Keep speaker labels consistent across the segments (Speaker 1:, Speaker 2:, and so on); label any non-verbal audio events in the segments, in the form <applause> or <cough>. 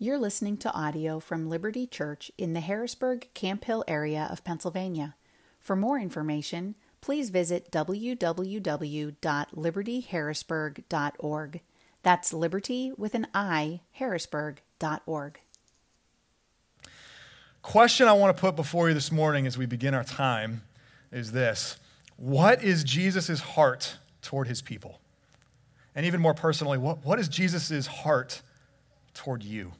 Speaker 1: You're listening to audio from Liberty Church in the Harrisburg Camp Hill area of Pennsylvania. For more information, please visit www.libertyharrisburg.org. That's liberty with an I, harrisburg.org.
Speaker 2: Question I want to put before you this morning as we begin our time is this What is Jesus' heart toward his people? And even more personally, what, what is Jesus' heart toward you?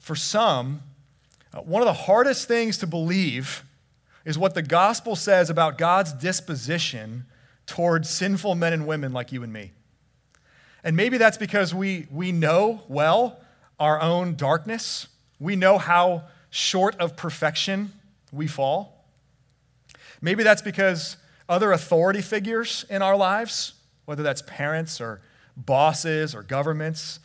Speaker 2: For some, uh, one of the hardest things to believe is what the gospel says about God's disposition towards sinful men and women like you and me. And maybe that's because we, we know well our own darkness. We know how short of perfection we fall. Maybe that's because other authority figures in our lives, whether that's parents or bosses or governments,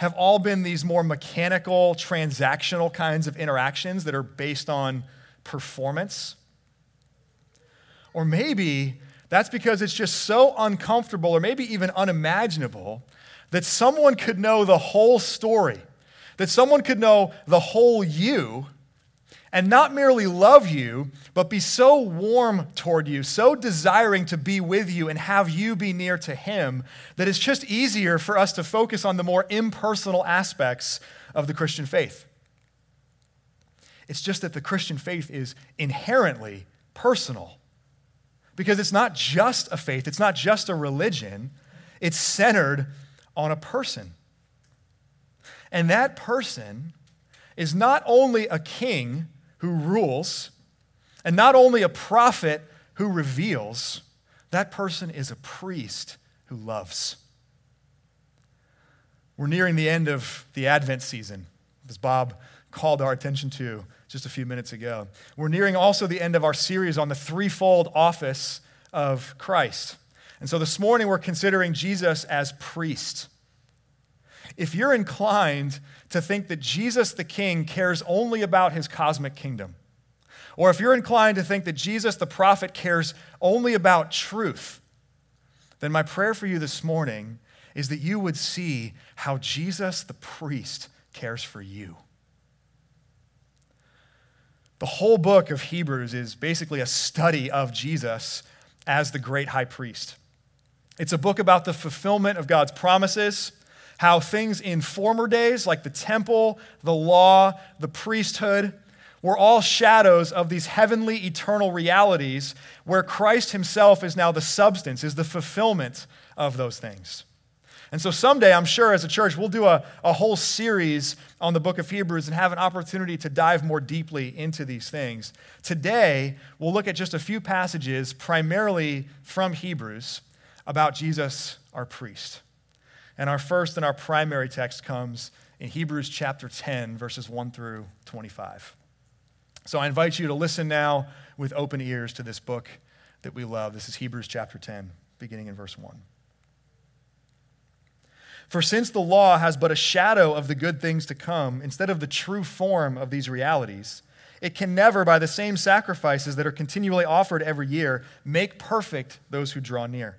Speaker 2: have all been these more mechanical, transactional kinds of interactions that are based on performance. Or maybe that's because it's just so uncomfortable or maybe even unimaginable that someone could know the whole story, that someone could know the whole you and not merely love you, but be so warm toward you, so desiring to be with you and have you be near to Him, that it's just easier for us to focus on the more impersonal aspects of the Christian faith. It's just that the Christian faith is inherently personal because it's not just a faith, it's not just a religion, it's centered on a person. And that person is not only a king who rules, and not only a prophet who reveals, that person is a priest who loves. We're nearing the end of the Advent season, as Bob called our attention to just a few minutes ago. We're nearing also the end of our series on the threefold office of Christ. And so this morning we're considering Jesus as priest. If you're inclined to think that Jesus the King cares only about his cosmic kingdom, or if you're inclined to think that Jesus the prophet cares only about truth, then my prayer for you this morning is that you would see how Jesus the priest cares for you. The whole book of Hebrews is basically a study of Jesus as the great high priest. It's a book about the fulfillment of God's promises how things in former days, like the temple, the law, the priesthood, were all shadows of these heavenly, eternal realities where Christ himself is now the substance, is the fulfillment of those things. And so someday, I'm sure, as a church, we'll do a, a whole series on the book of Hebrews and have an opportunity to dive more deeply into these things. Today, we'll look at just a few passages, primarily from Hebrews, about Jesus, our priest. And our first and our primary text comes in Hebrews chapter 10, verses 1 through 25. So I invite you to listen now with open ears to this book that we love. This is Hebrews chapter 10, beginning in verse 1. For since the law has but a shadow of the good things to come, instead of the true form of these realities, it can never, by the same sacrifices that are continually offered every year, make perfect those who draw near.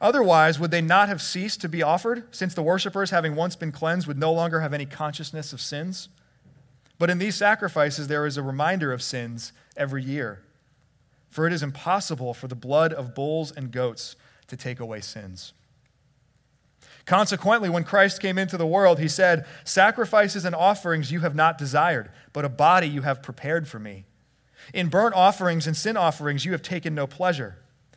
Speaker 2: Otherwise, would they not have ceased to be offered, since the worshippers, having once been cleansed, would no longer have any consciousness of sins? But in these sacrifices, there is a reminder of sins every year. For it is impossible for the blood of bulls and goats to take away sins. Consequently, when Christ came into the world, he said, Sacrifices and offerings you have not desired, but a body you have prepared for me. In burnt offerings and sin offerings you have taken no pleasure.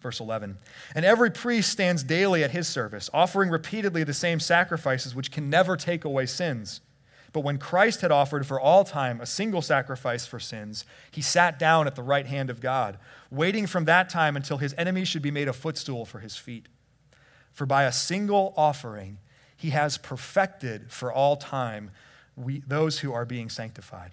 Speaker 2: Verse 11. And every priest stands daily at his service, offering repeatedly the same sacrifices which can never take away sins. But when Christ had offered for all time a single sacrifice for sins, he sat down at the right hand of God, waiting from that time until his enemies should be made a footstool for his feet. For by a single offering, he has perfected for all time we, those who are being sanctified.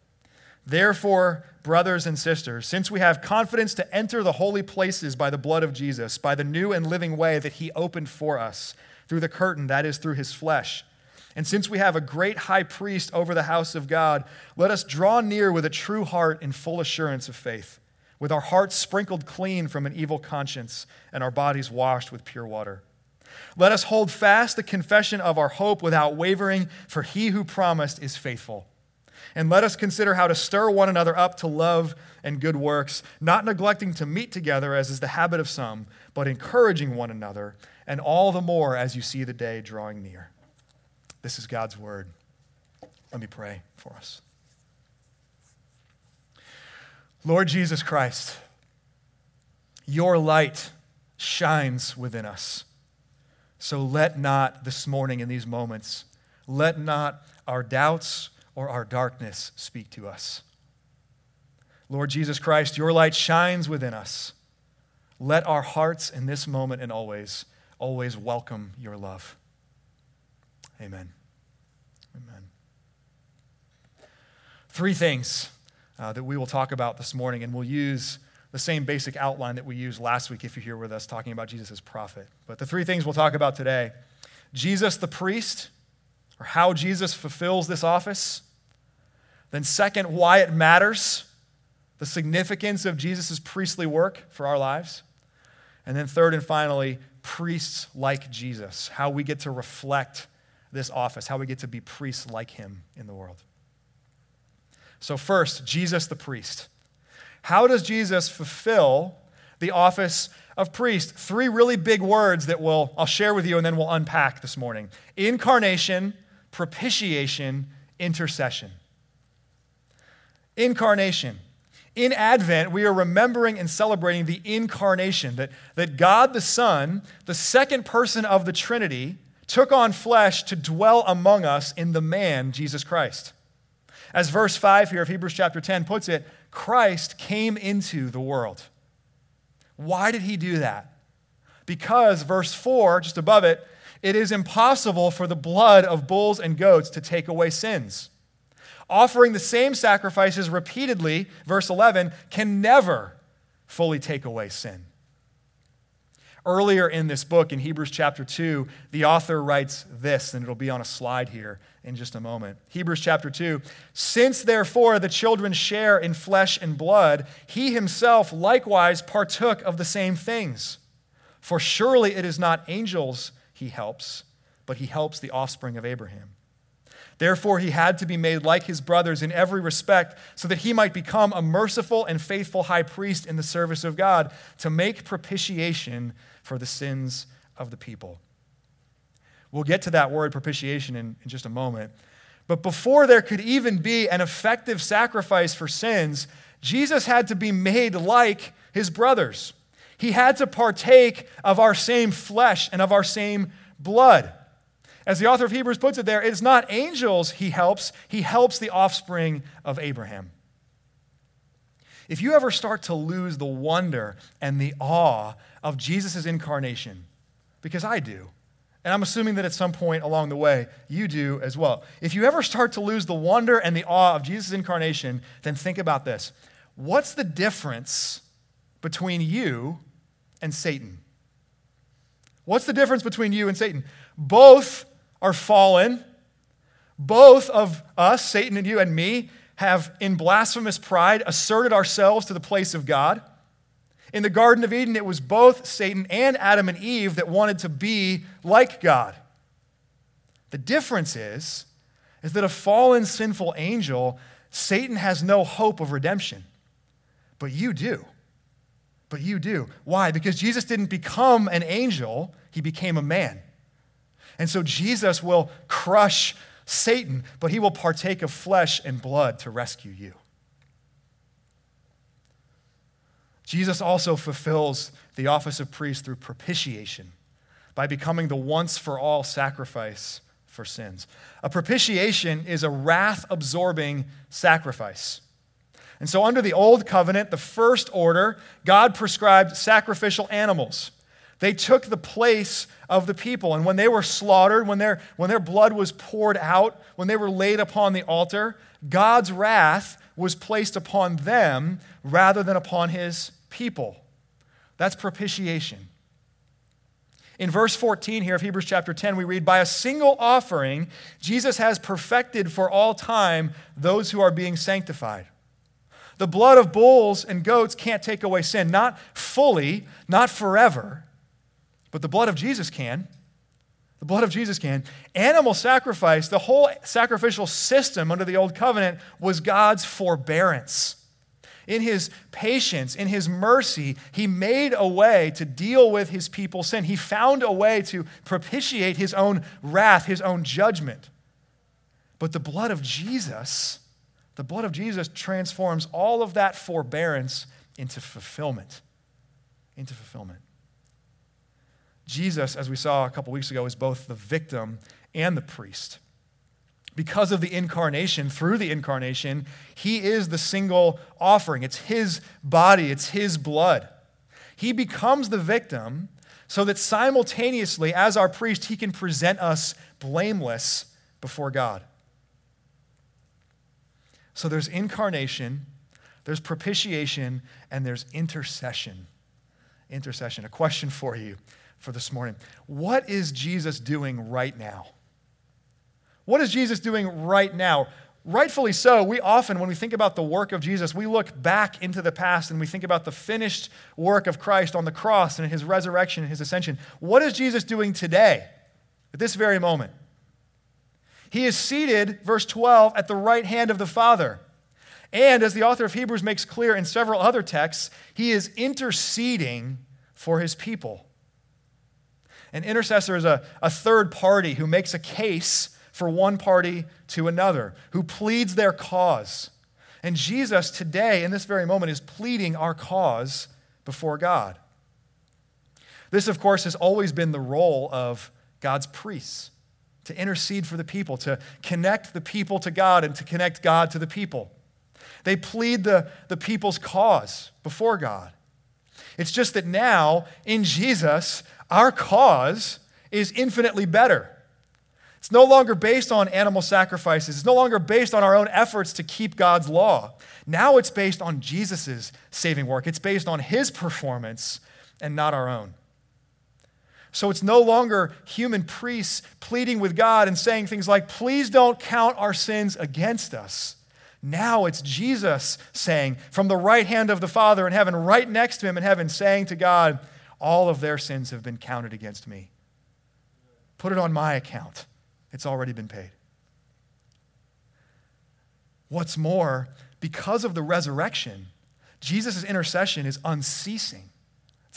Speaker 2: Therefore, brothers and sisters, since we have confidence to enter the holy places by the blood of Jesus, by the new and living way that he opened for us, through the curtain, that is, through his flesh, and since we have a great high priest over the house of God, let us draw near with a true heart in full assurance of faith, with our hearts sprinkled clean from an evil conscience and our bodies washed with pure water. Let us hold fast the confession of our hope without wavering, for he who promised is faithful. And let us consider how to stir one another up to love and good works, not neglecting to meet together as is the habit of some, but encouraging one another, and all the more as you see the day drawing near. This is God's word. Let me pray for us. Lord Jesus Christ, your light shines within us. So let not this morning in these moments, let not our doubts or our darkness speak to us. Lord Jesus Christ, your light shines within us. Let our hearts in this moment and always, always welcome your love. Amen. Amen. Three things uh, that we will talk about this morning, and we'll use the same basic outline that we used last week if you're here with us talking about Jesus as prophet. But the three things we'll talk about today Jesus the priest, or how Jesus fulfills this office. Then, second, why it matters, the significance of Jesus' priestly work for our lives. And then, third and finally, priests like Jesus, how we get to reflect this office, how we get to be priests like him in the world. So, first, Jesus the priest. How does Jesus fulfill the office of priest? Three really big words that we'll, I'll share with you and then we'll unpack this morning incarnation, propitiation, intercession. Incarnation. In Advent, we are remembering and celebrating the incarnation, that, that God the Son, the second person of the Trinity, took on flesh to dwell among us in the man, Jesus Christ. As verse 5 here of Hebrews chapter 10 puts it, Christ came into the world. Why did he do that? Because, verse 4, just above it, it is impossible for the blood of bulls and goats to take away sins. Offering the same sacrifices repeatedly, verse 11, can never fully take away sin. Earlier in this book, in Hebrews chapter 2, the author writes this, and it'll be on a slide here in just a moment. Hebrews chapter 2 Since therefore the children share in flesh and blood, he himself likewise partook of the same things. For surely it is not angels he helps, but he helps the offspring of Abraham. Therefore, he had to be made like his brothers in every respect, so that he might become a merciful and faithful high priest in the service of God to make propitiation for the sins of the people. We'll get to that word propitiation in, in just a moment. But before there could even be an effective sacrifice for sins, Jesus had to be made like his brothers. He had to partake of our same flesh and of our same blood. As the author of Hebrews puts it there, it's not angels he helps, he helps the offspring of Abraham. If you ever start to lose the wonder and the awe of Jesus' incarnation, because I do, and I'm assuming that at some point along the way, you do as well. If you ever start to lose the wonder and the awe of Jesus' incarnation, then think about this. What's the difference between you and Satan? What's the difference between you and Satan? Both are fallen. Both of us, Satan and you and me, have in blasphemous pride asserted ourselves to the place of God. In the Garden of Eden, it was both Satan and Adam and Eve that wanted to be like God. The difference is, is that a fallen, sinful angel, Satan has no hope of redemption. But you do. But you do. Why? Because Jesus didn't become an angel, he became a man. And so Jesus will crush Satan, but he will partake of flesh and blood to rescue you. Jesus also fulfills the office of priest through propitiation by becoming the once for all sacrifice for sins. A propitiation is a wrath absorbing sacrifice. And so, under the old covenant, the first order, God prescribed sacrificial animals. They took the place of the people. And when they were slaughtered, when their, when their blood was poured out, when they were laid upon the altar, God's wrath was placed upon them rather than upon his people. That's propitiation. In verse 14 here of Hebrews chapter 10, we read, By a single offering, Jesus has perfected for all time those who are being sanctified. The blood of bulls and goats can't take away sin, not fully, not forever, but the blood of Jesus can. The blood of Jesus can. Animal sacrifice, the whole sacrificial system under the old covenant was God's forbearance in his patience, in his mercy, he made a way to deal with his people's sin. He found a way to propitiate his own wrath, his own judgment. But the blood of Jesus, the blood of Jesus transforms all of that forbearance into fulfillment. Into fulfillment. Jesus, as we saw a couple weeks ago, is both the victim and the priest because of the incarnation, through the incarnation, he is the single offering. It's his body, it's his blood. He becomes the victim so that simultaneously, as our priest, he can present us blameless before God. So there's incarnation, there's propitiation, and there's intercession. Intercession. A question for you for this morning What is Jesus doing right now? What is Jesus doing right now? Rightfully so, we often, when we think about the work of Jesus, we look back into the past and we think about the finished work of Christ on the cross and his resurrection and his ascension. What is Jesus doing today, at this very moment? He is seated, verse 12, at the right hand of the Father. And as the author of Hebrews makes clear in several other texts, he is interceding for his people. An intercessor is a, a third party who makes a case for one party to another, who pleads their cause. And Jesus today, in this very moment, is pleading our cause before God. This, of course, has always been the role of God's priests to intercede for the people, to connect the people to God, and to connect God to the people. They plead the, the people's cause before God. It's just that now, in Jesus, our cause is infinitely better. It's no longer based on animal sacrifices. It's no longer based on our own efforts to keep God's law. Now it's based on Jesus' saving work. It's based on his performance and not our own. So it's no longer human priests pleading with God and saying things like, please don't count our sins against us. Now it's Jesus saying, from the right hand of the Father in heaven, right next to him in heaven, saying to God, all of their sins have been counted against me. Put it on my account. It's already been paid. What's more, because of the resurrection, Jesus' intercession is unceasing.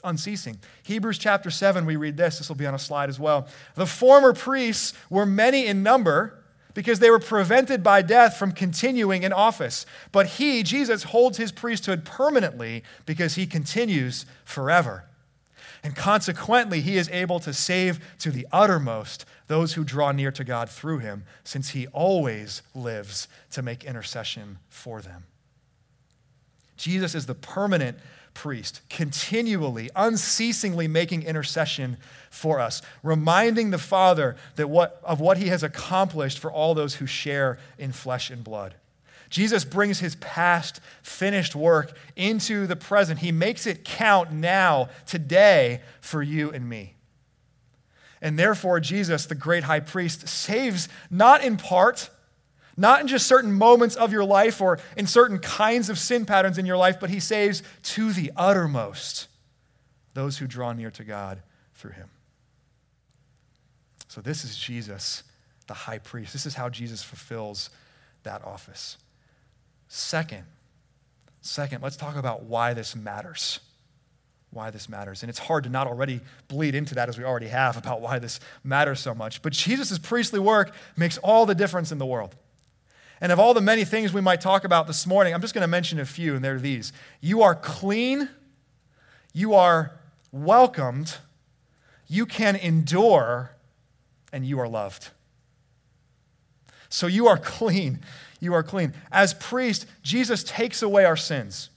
Speaker 2: Unceasing. Hebrews chapter 7, we read this. This will be on a slide as well. The former priests were many in number because they were prevented by death from continuing in office. But he, Jesus, holds his priesthood permanently because he continues forever. And consequently, he is able to save to the uttermost those who draw near to God through him, since he always lives to make intercession for them. Jesus is the permanent priest, continually, unceasingly making intercession for us, reminding the Father that what, of what he has accomplished for all those who share in flesh and blood. Jesus brings his past finished work into the present. He makes it count now, today, for you and me. And therefore, Jesus, the great high priest, saves not in part, not in just certain moments of your life or in certain kinds of sin patterns in your life, but he saves to the uttermost those who draw near to God through him. So, this is Jesus, the high priest. This is how Jesus fulfills that office. Second, second, let's talk about why this matters. Why this matters. And it's hard to not already bleed into that as we already have about why this matters so much. But Jesus' priestly work makes all the difference in the world. And of all the many things we might talk about this morning, I'm just going to mention a few, and they're these. You are clean you are welcomed, you can endure, and you are loved. So you are <laughs> clean. You are clean. As priest, Jesus takes away our sins.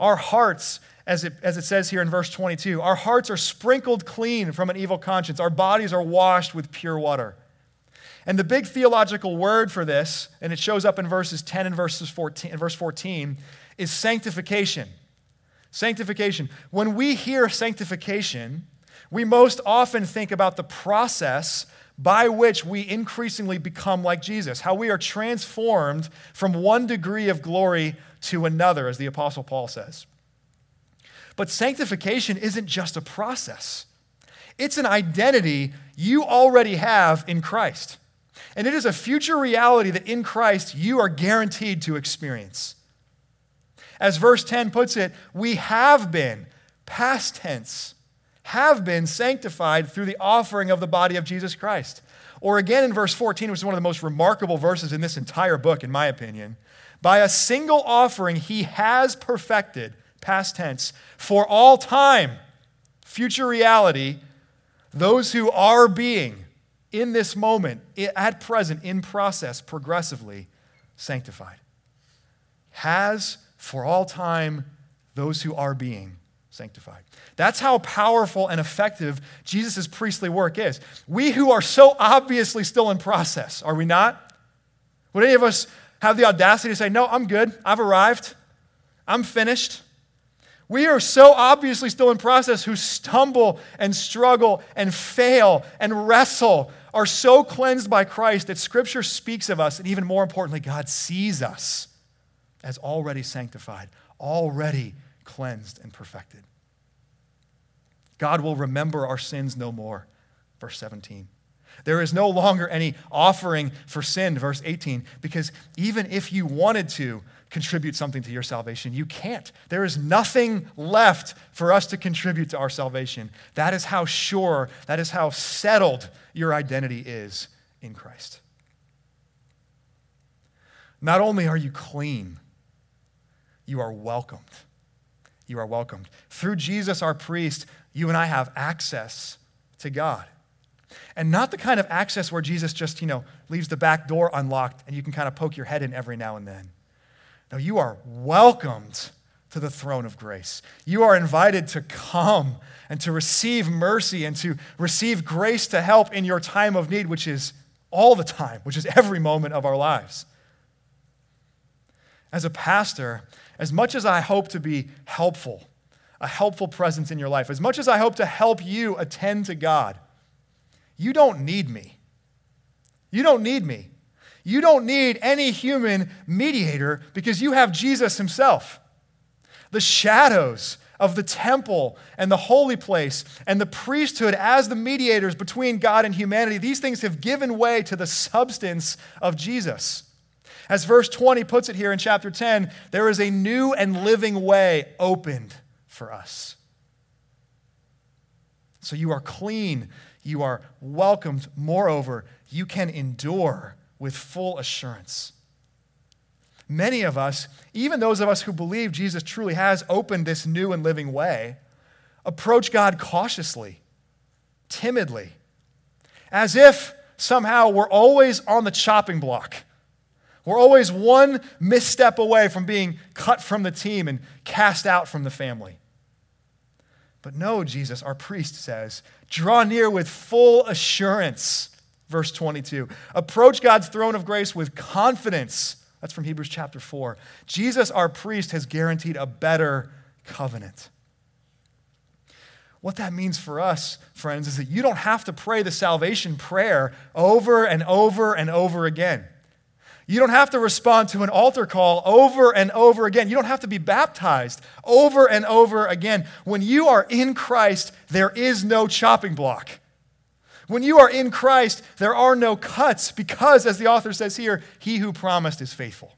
Speaker 2: Our hearts, as it, as it says here in verse 22, our hearts are sprinkled clean from an evil conscience. Our bodies are washed with pure water. And the big theological word for this, and it shows up in verses 10 and verses 14, verse 14, is sanctification. Sanctification. When we hear sanctification, we most often think about the process by which we increasingly become like Jesus, how we are transformed from one degree of glory to another, as the Apostle Paul says. But sanctification isn't just a process, it's an identity you already have in Christ. And it is a future reality that in Christ you are guaranteed to experience. As verse 10 puts it, we have been, past tense, have been sanctified through the offering of the body of Jesus Christ. Or again in verse 14, which is one of the most remarkable verses in this entire book, in my opinion, by a single offering, he has perfected, past tense, for all time, future reality, those who are being, in this moment, at present, in process, progressively sanctified. Has for all time those who are being sanctified. That's how powerful and effective Jesus' priestly work is. We who are so obviously still in process, are we not? Would any of us have the audacity to say, No, I'm good. I've arrived. I'm finished. We are so obviously still in process who stumble and struggle and fail and wrestle are so cleansed by Christ that Scripture speaks of us, and even more importantly, God sees us as already sanctified, already cleansed and perfected. God will remember our sins no more. Verse 17. There is no longer any offering for sin, verse 18, because even if you wanted to contribute something to your salvation, you can't. There is nothing left for us to contribute to our salvation. That is how sure, that is how settled your identity is in Christ. Not only are you clean, you are welcomed. You are welcomed. Through Jesus, our priest, you and I have access to God. And not the kind of access where Jesus just, you know, leaves the back door unlocked and you can kind of poke your head in every now and then. No, you are welcomed to the throne of grace. You are invited to come and to receive mercy and to receive grace to help in your time of need, which is all the time, which is every moment of our lives. As a pastor, as much as I hope to be helpful, a helpful presence in your life, as much as I hope to help you attend to God, you don't need me. You don't need me. You don't need any human mediator because you have Jesus himself. The shadows of the temple and the holy place and the priesthood as the mediators between God and humanity, these things have given way to the substance of Jesus. As verse 20 puts it here in chapter 10, there is a new and living way opened for us. So you are clean, you are welcomed. Moreover, you can endure with full assurance. Many of us, even those of us who believe Jesus truly has opened this new and living way, approach God cautiously, timidly, as if somehow we're always on the chopping block we're always one misstep away from being cut from the team and cast out from the family. But no, Jesus, our priest says, draw near with full assurance. Verse 22. Approach God's throne of grace with confidence. That's from Hebrews chapter 4. Jesus, our priest, has guaranteed a better covenant. What that means for us, friends, is that you don't have to pray the salvation prayer over and over and over again. You don't have to respond to an altar call over and over again. You don't have to be baptized over and over again. When you are in Christ, there is no chopping block. When you are in Christ, there are no cuts because, as the author says here, he who promised is faithful.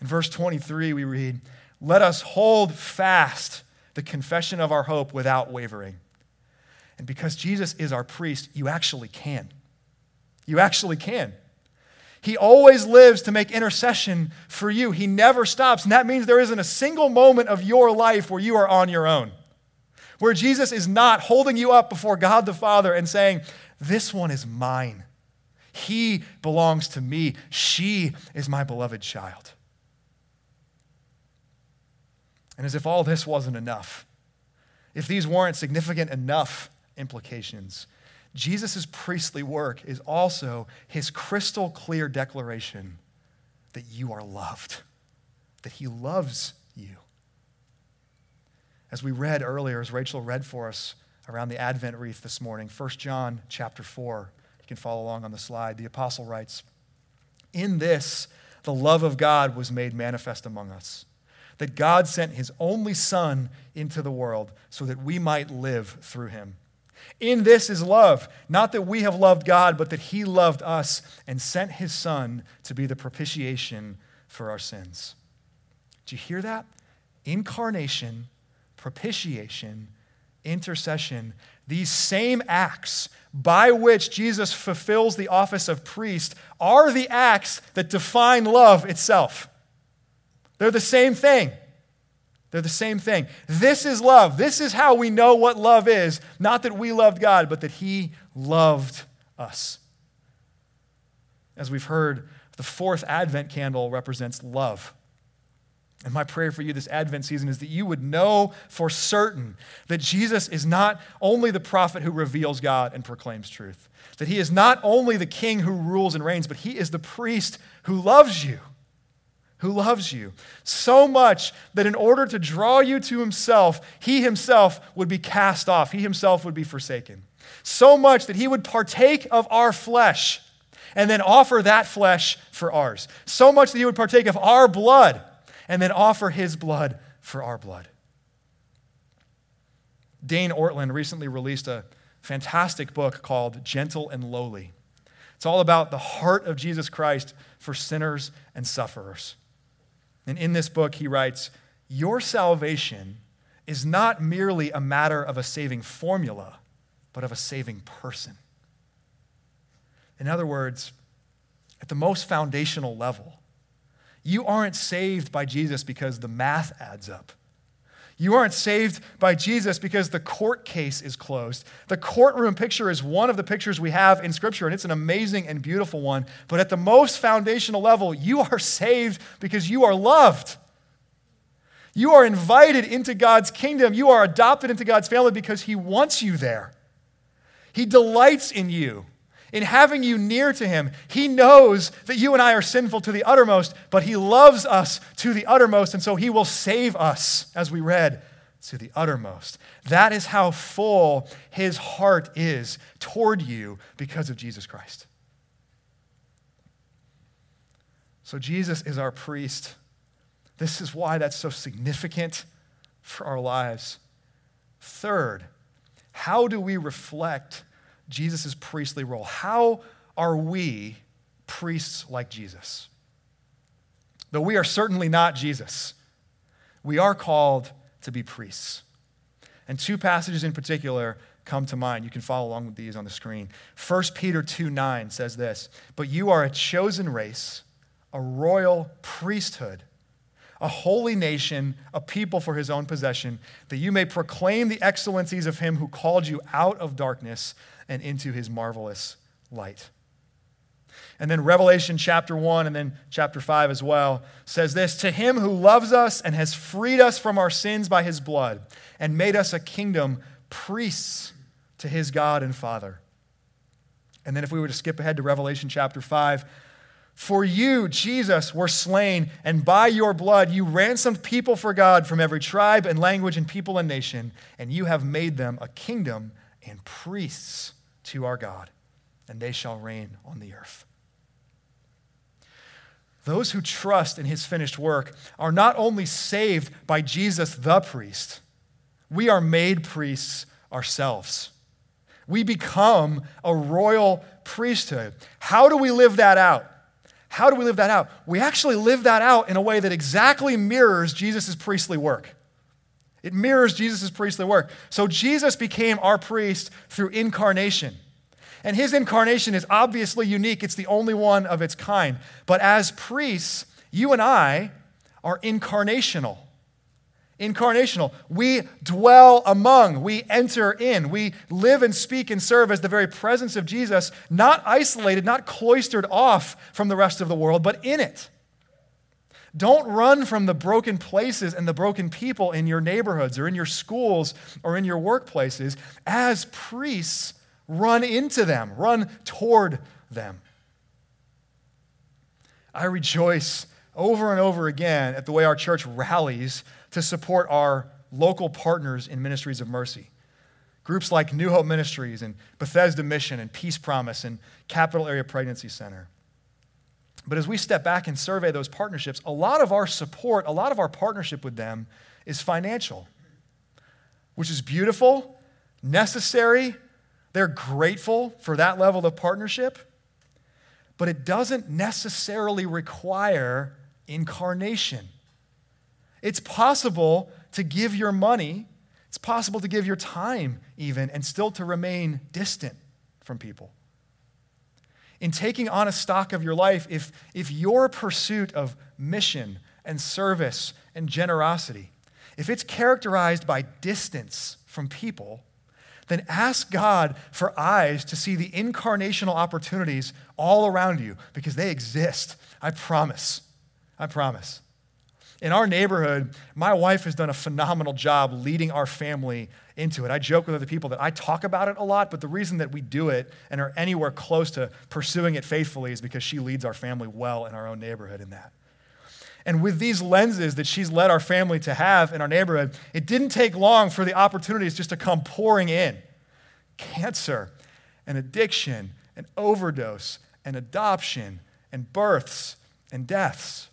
Speaker 2: In verse 23, we read, Let us hold fast the confession of our hope without wavering. And because Jesus is our priest, you actually can. You actually can. He always lives to make intercession for you. He never stops. And that means there isn't a single moment of your life where you are on your own, where Jesus is not holding you up before God the Father and saying, This one is mine. He belongs to me. She is my beloved child. And as if all this wasn't enough, if these weren't significant enough implications, Jesus' priestly work is also his crystal clear declaration that you are loved, that he loves you. As we read earlier, as Rachel read for us around the Advent wreath this morning, 1 John chapter 4, you can follow along on the slide. The apostle writes, In this, the love of God was made manifest among us, that God sent his only Son into the world so that we might live through him. In this is love, not that we have loved God, but that he loved us and sent his Son to be the propitiation for our sins. Do you hear that? Incarnation, propitiation, intercession, these same acts by which Jesus fulfills the office of priest are the acts that define love itself. They're the same thing. They're the same thing. This is love. This is how we know what love is. Not that we loved God, but that He loved us. As we've heard, the fourth Advent candle represents love. And my prayer for you this Advent season is that you would know for certain that Jesus is not only the prophet who reveals God and proclaims truth, that he is not only the king who rules and reigns, but he is the priest who loves you. Who loves you so much that in order to draw you to himself, he himself would be cast off, he himself would be forsaken. So much that he would partake of our flesh and then offer that flesh for ours. So much that he would partake of our blood and then offer his blood for our blood. Dane Ortlund recently released a fantastic book called Gentle and Lowly. It's all about the heart of Jesus Christ for sinners and sufferers. And in this book, he writes Your salvation is not merely a matter of a saving formula, but of a saving person. In other words, at the most foundational level, you aren't saved by Jesus because the math adds up. You aren't saved by Jesus because the court case is closed. The courtroom picture is one of the pictures we have in Scripture, and it's an amazing and beautiful one. But at the most foundational level, you are saved because you are loved. You are invited into God's kingdom. You are adopted into God's family because He wants you there. He delights in you in having you near to him. He knows that you and I are sinful to the uttermost, but he loves us to the uttermost, and so he will save us, as we read, to the uttermost. That is how full his heart is toward you because of Jesus Christ. So, Jesus is our priest. This is why that's so significant for our lives. Third, how do we reflect Jesus' priestly role. How are we priests like Jesus? Though we are certainly not Jesus, we are called to be priests. And two passages in particular come to mind. You can follow along with these on the screen. 1 Peter 2 9 says this But you are a chosen race, a royal priesthood a holy nation, a people for his own possession, that you may proclaim the excellencies of him who called you out of darkness and into his marvelous light. And then Revelation chapter 1 and then chapter 5 as well says this To him who loves us and has freed us from our sins by his blood and made us a kingdom, priests to his God and Father. And then if we were to skip ahead to Revelation chapter 5, for you, Jesus, were slain, and by your blood you ransomed people for God from every tribe and language and people and nation, and you have made them a kingdom and priests to our God, and they shall reign on the earth. Those who trust in his finished work are not only saved by Jesus the priest, we are made priests ourselves. We become a royal priesthood. How do we live that out? How do we live that out? We actually live that out in a way that exactly mirrors Jesus' priestly work. It mirrors Jesus' priestly work. So Jesus became our priest through incarnation. And his incarnation is obviously unique, it's the only one of its kind. But as priests, you and I are incarnational. Incarnational. We dwell among, we enter in, we live and speak and serve as the very presence of Jesus, not isolated, not cloistered off from the rest of the world, but in it. Don't run from the broken places and the broken people in your neighborhoods or in your schools or in your workplaces. As priests, run into them, run toward them. I rejoice over and over again at the way our church rallies to support our local partners in ministries of mercy. Groups like New Hope Ministries and Bethesda Mission and Peace Promise and Capital Area Pregnancy Center. But as we step back and survey those partnerships, a lot of our support, a lot of our partnership with them is financial, which is beautiful, necessary. They're grateful for that level of partnership, but it doesn't necessarily require incarnation. It's possible to give your money, it's possible to give your time even, and still to remain distant from people. In taking on a stock of your life, if, if your pursuit of mission and service and generosity, if it's characterized by distance from people, then ask God for eyes to see the incarnational opportunities all around you because they exist. I promise. I promise. In our neighborhood, my wife has done a phenomenal job leading our family into it. I joke with other people that I talk about it a lot, but the reason that we do it and are anywhere close to pursuing it faithfully is because she leads our family well in our own neighborhood in that. And with these lenses that she's led our family to have in our neighborhood, it didn't take long for the opportunities just to come pouring in cancer and addiction and overdose and adoption and births and deaths.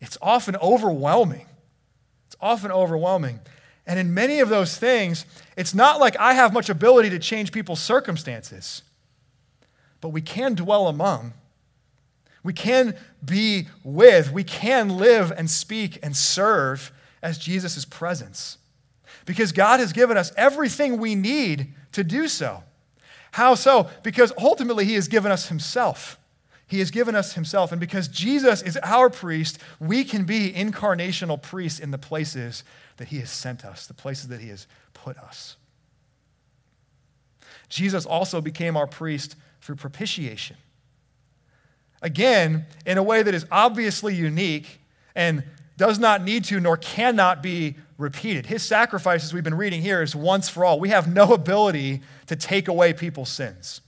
Speaker 2: It's often overwhelming. It's often overwhelming. And in many of those things, it's not like I have much ability to change people's circumstances, but we can dwell among. We can be with, we can live and speak and serve as Jesus' presence. Because God has given us everything we need to do so. How so? Because ultimately, He has given us Himself. He has given us Himself. And because Jesus is our priest, we can be incarnational priests in the places that He has sent us, the places that He has put us. Jesus also became our priest through propitiation. Again, in a way that is obviously unique and does not need to nor cannot be repeated. His sacrifice, as we've been reading here, is once for all. We have no ability to take away people's sins.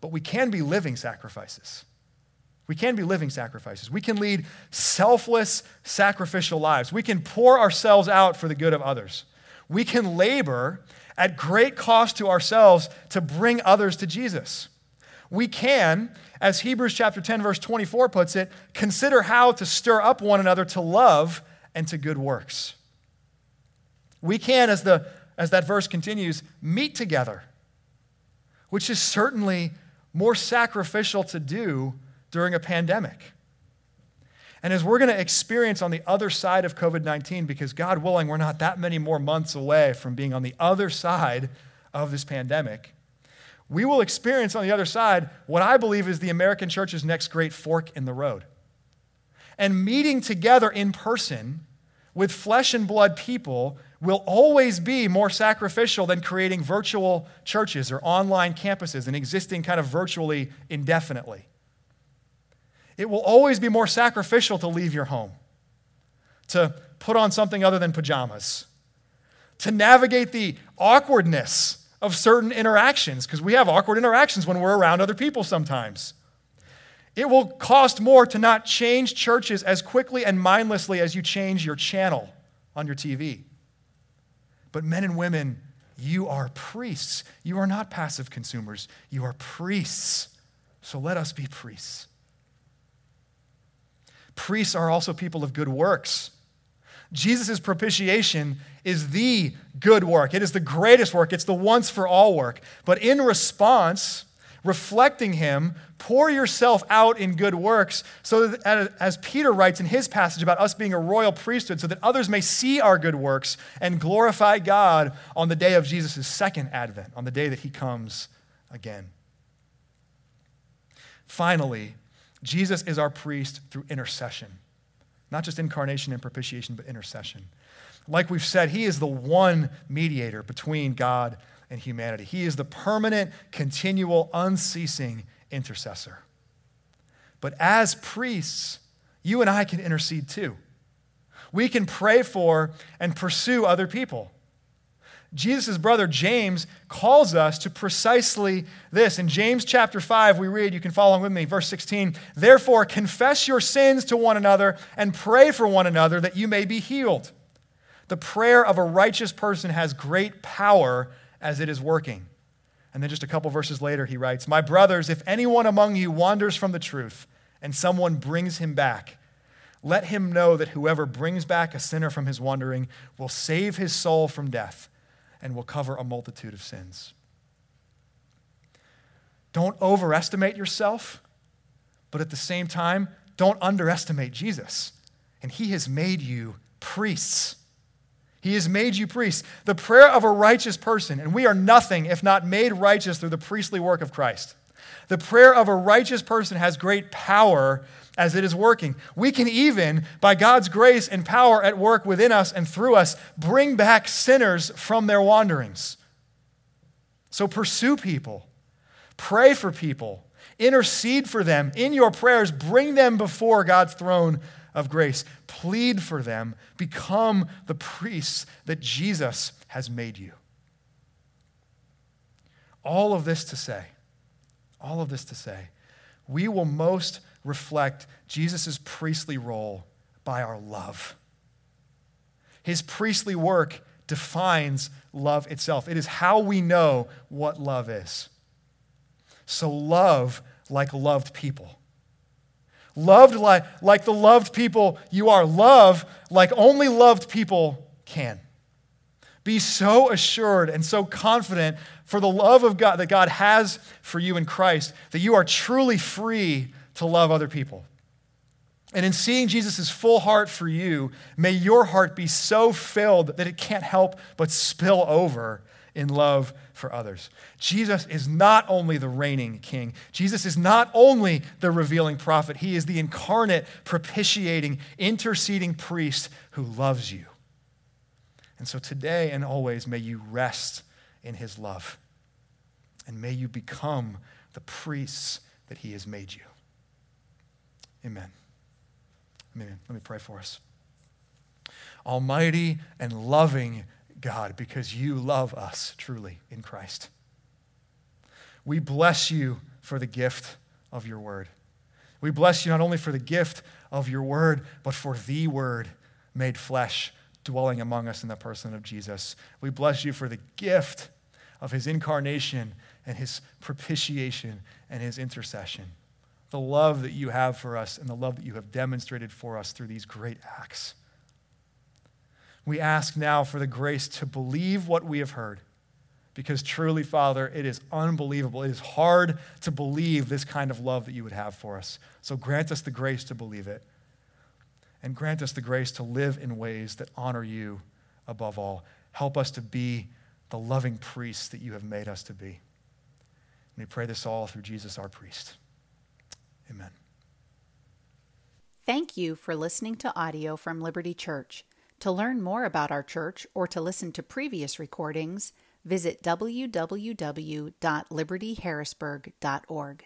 Speaker 2: But we can be living sacrifices. We can be living sacrifices. We can lead selfless, sacrificial lives. We can pour ourselves out for the good of others. We can labor at great cost to ourselves to bring others to Jesus. We can, as Hebrews chapter 10 verse 24 puts it, consider how to stir up one another to love and to good works. We can as the as that verse continues, meet together, which is certainly more sacrificial to do during a pandemic. And as we're going to experience on the other side of COVID 19, because God willing, we're not that many more months away from being on the other side of this pandemic, we will experience on the other side what I believe is the American church's next great fork in the road. And meeting together in person with flesh and blood people will always be more sacrificial than creating virtual churches or online campuses and existing kind of virtually indefinitely. It will always be more sacrificial to leave your home, to put on something other than pajamas, to navigate the awkwardness of certain interactions, because we have awkward interactions when we're around other people sometimes. It will cost more to not change churches as quickly and mindlessly as you change your channel on your TV. But men and women, you are priests. You are not passive consumers. You are priests. So let us be priests. Priests are also people of good works. Jesus' propitiation is the good work. It is the greatest work. It's the once for all work. But in response, reflecting him, pour yourself out in good works, so that, as Peter writes in his passage about us being a royal priesthood, so that others may see our good works and glorify God on the day of Jesus' second advent, on the day that he comes again. Finally, Jesus is our priest through intercession, not just incarnation and propitiation, but intercession. Like we've said, he is the one mediator between God and humanity. He is the permanent, continual, unceasing intercessor. But as priests, you and I can intercede too. We can pray for and pursue other people. Jesus' brother James calls us to precisely this. In James chapter 5, we read, you can follow along with me, verse 16, Therefore, confess your sins to one another and pray for one another that you may be healed. The prayer of a righteous person has great power as it is working. And then just a couple verses later, he writes, My brothers, if anyone among you wanders from the truth and someone brings him back, let him know that whoever brings back a sinner from his wandering will save his soul from death and will cover a multitude of sins. Don't overestimate yourself, but at the same time, don't underestimate Jesus. And he has made you priests. He has made you priests. The prayer of a righteous person, and we are nothing if not made righteous through the priestly work of Christ. The prayer of a righteous person has great power as it is working. We can even, by God's grace and power at work within us and through us, bring back sinners from their wanderings. So pursue people, pray for people, intercede for them in your prayers, bring them before God's throne of grace. Plead for them. Become the priests that Jesus has made you. All of this to say, all of this to say, we will most reflect Jesus' priestly role by our love. His priestly work defines love itself. It is how we know what love is. So, love like loved people. Loved like, like the loved people you are. Love like only loved people can. Be so assured and so confident for the love of God that God has for you in Christ that you are truly free to love other people. And in seeing Jesus' full heart for you, may your heart be so filled that it can't help but spill over in love for others. Jesus is not only the reigning king, Jesus is not only the revealing prophet, he is the incarnate, propitiating, interceding priest who loves you. And so today and always, may you rest in his love. And may you become the priests that he has made you. Amen. Amen. Let me pray for us. Almighty and loving God because you love us truly in Christ. We bless you for the gift of your word. We bless you not only for the gift of your word, but for the word made flesh dwelling among us in the person of Jesus. We bless you for the gift of his incarnation and his propitiation and his intercession. The love that you have for us and the love that you have demonstrated for us through these great acts. We ask now for the grace to believe what we have heard. Because truly, Father, it is unbelievable. It is hard to believe this kind of love that you would have for us. So grant us the grace to believe it. And grant us the grace to live in ways that honor you above all. Help us to be the loving priests that you have made us to be. And we pray this all through Jesus, our priest. Amen.
Speaker 1: Thank you for listening to audio from Liberty Church. To learn more about our church or to listen to previous recordings, visit www.libertyharrisburg.org.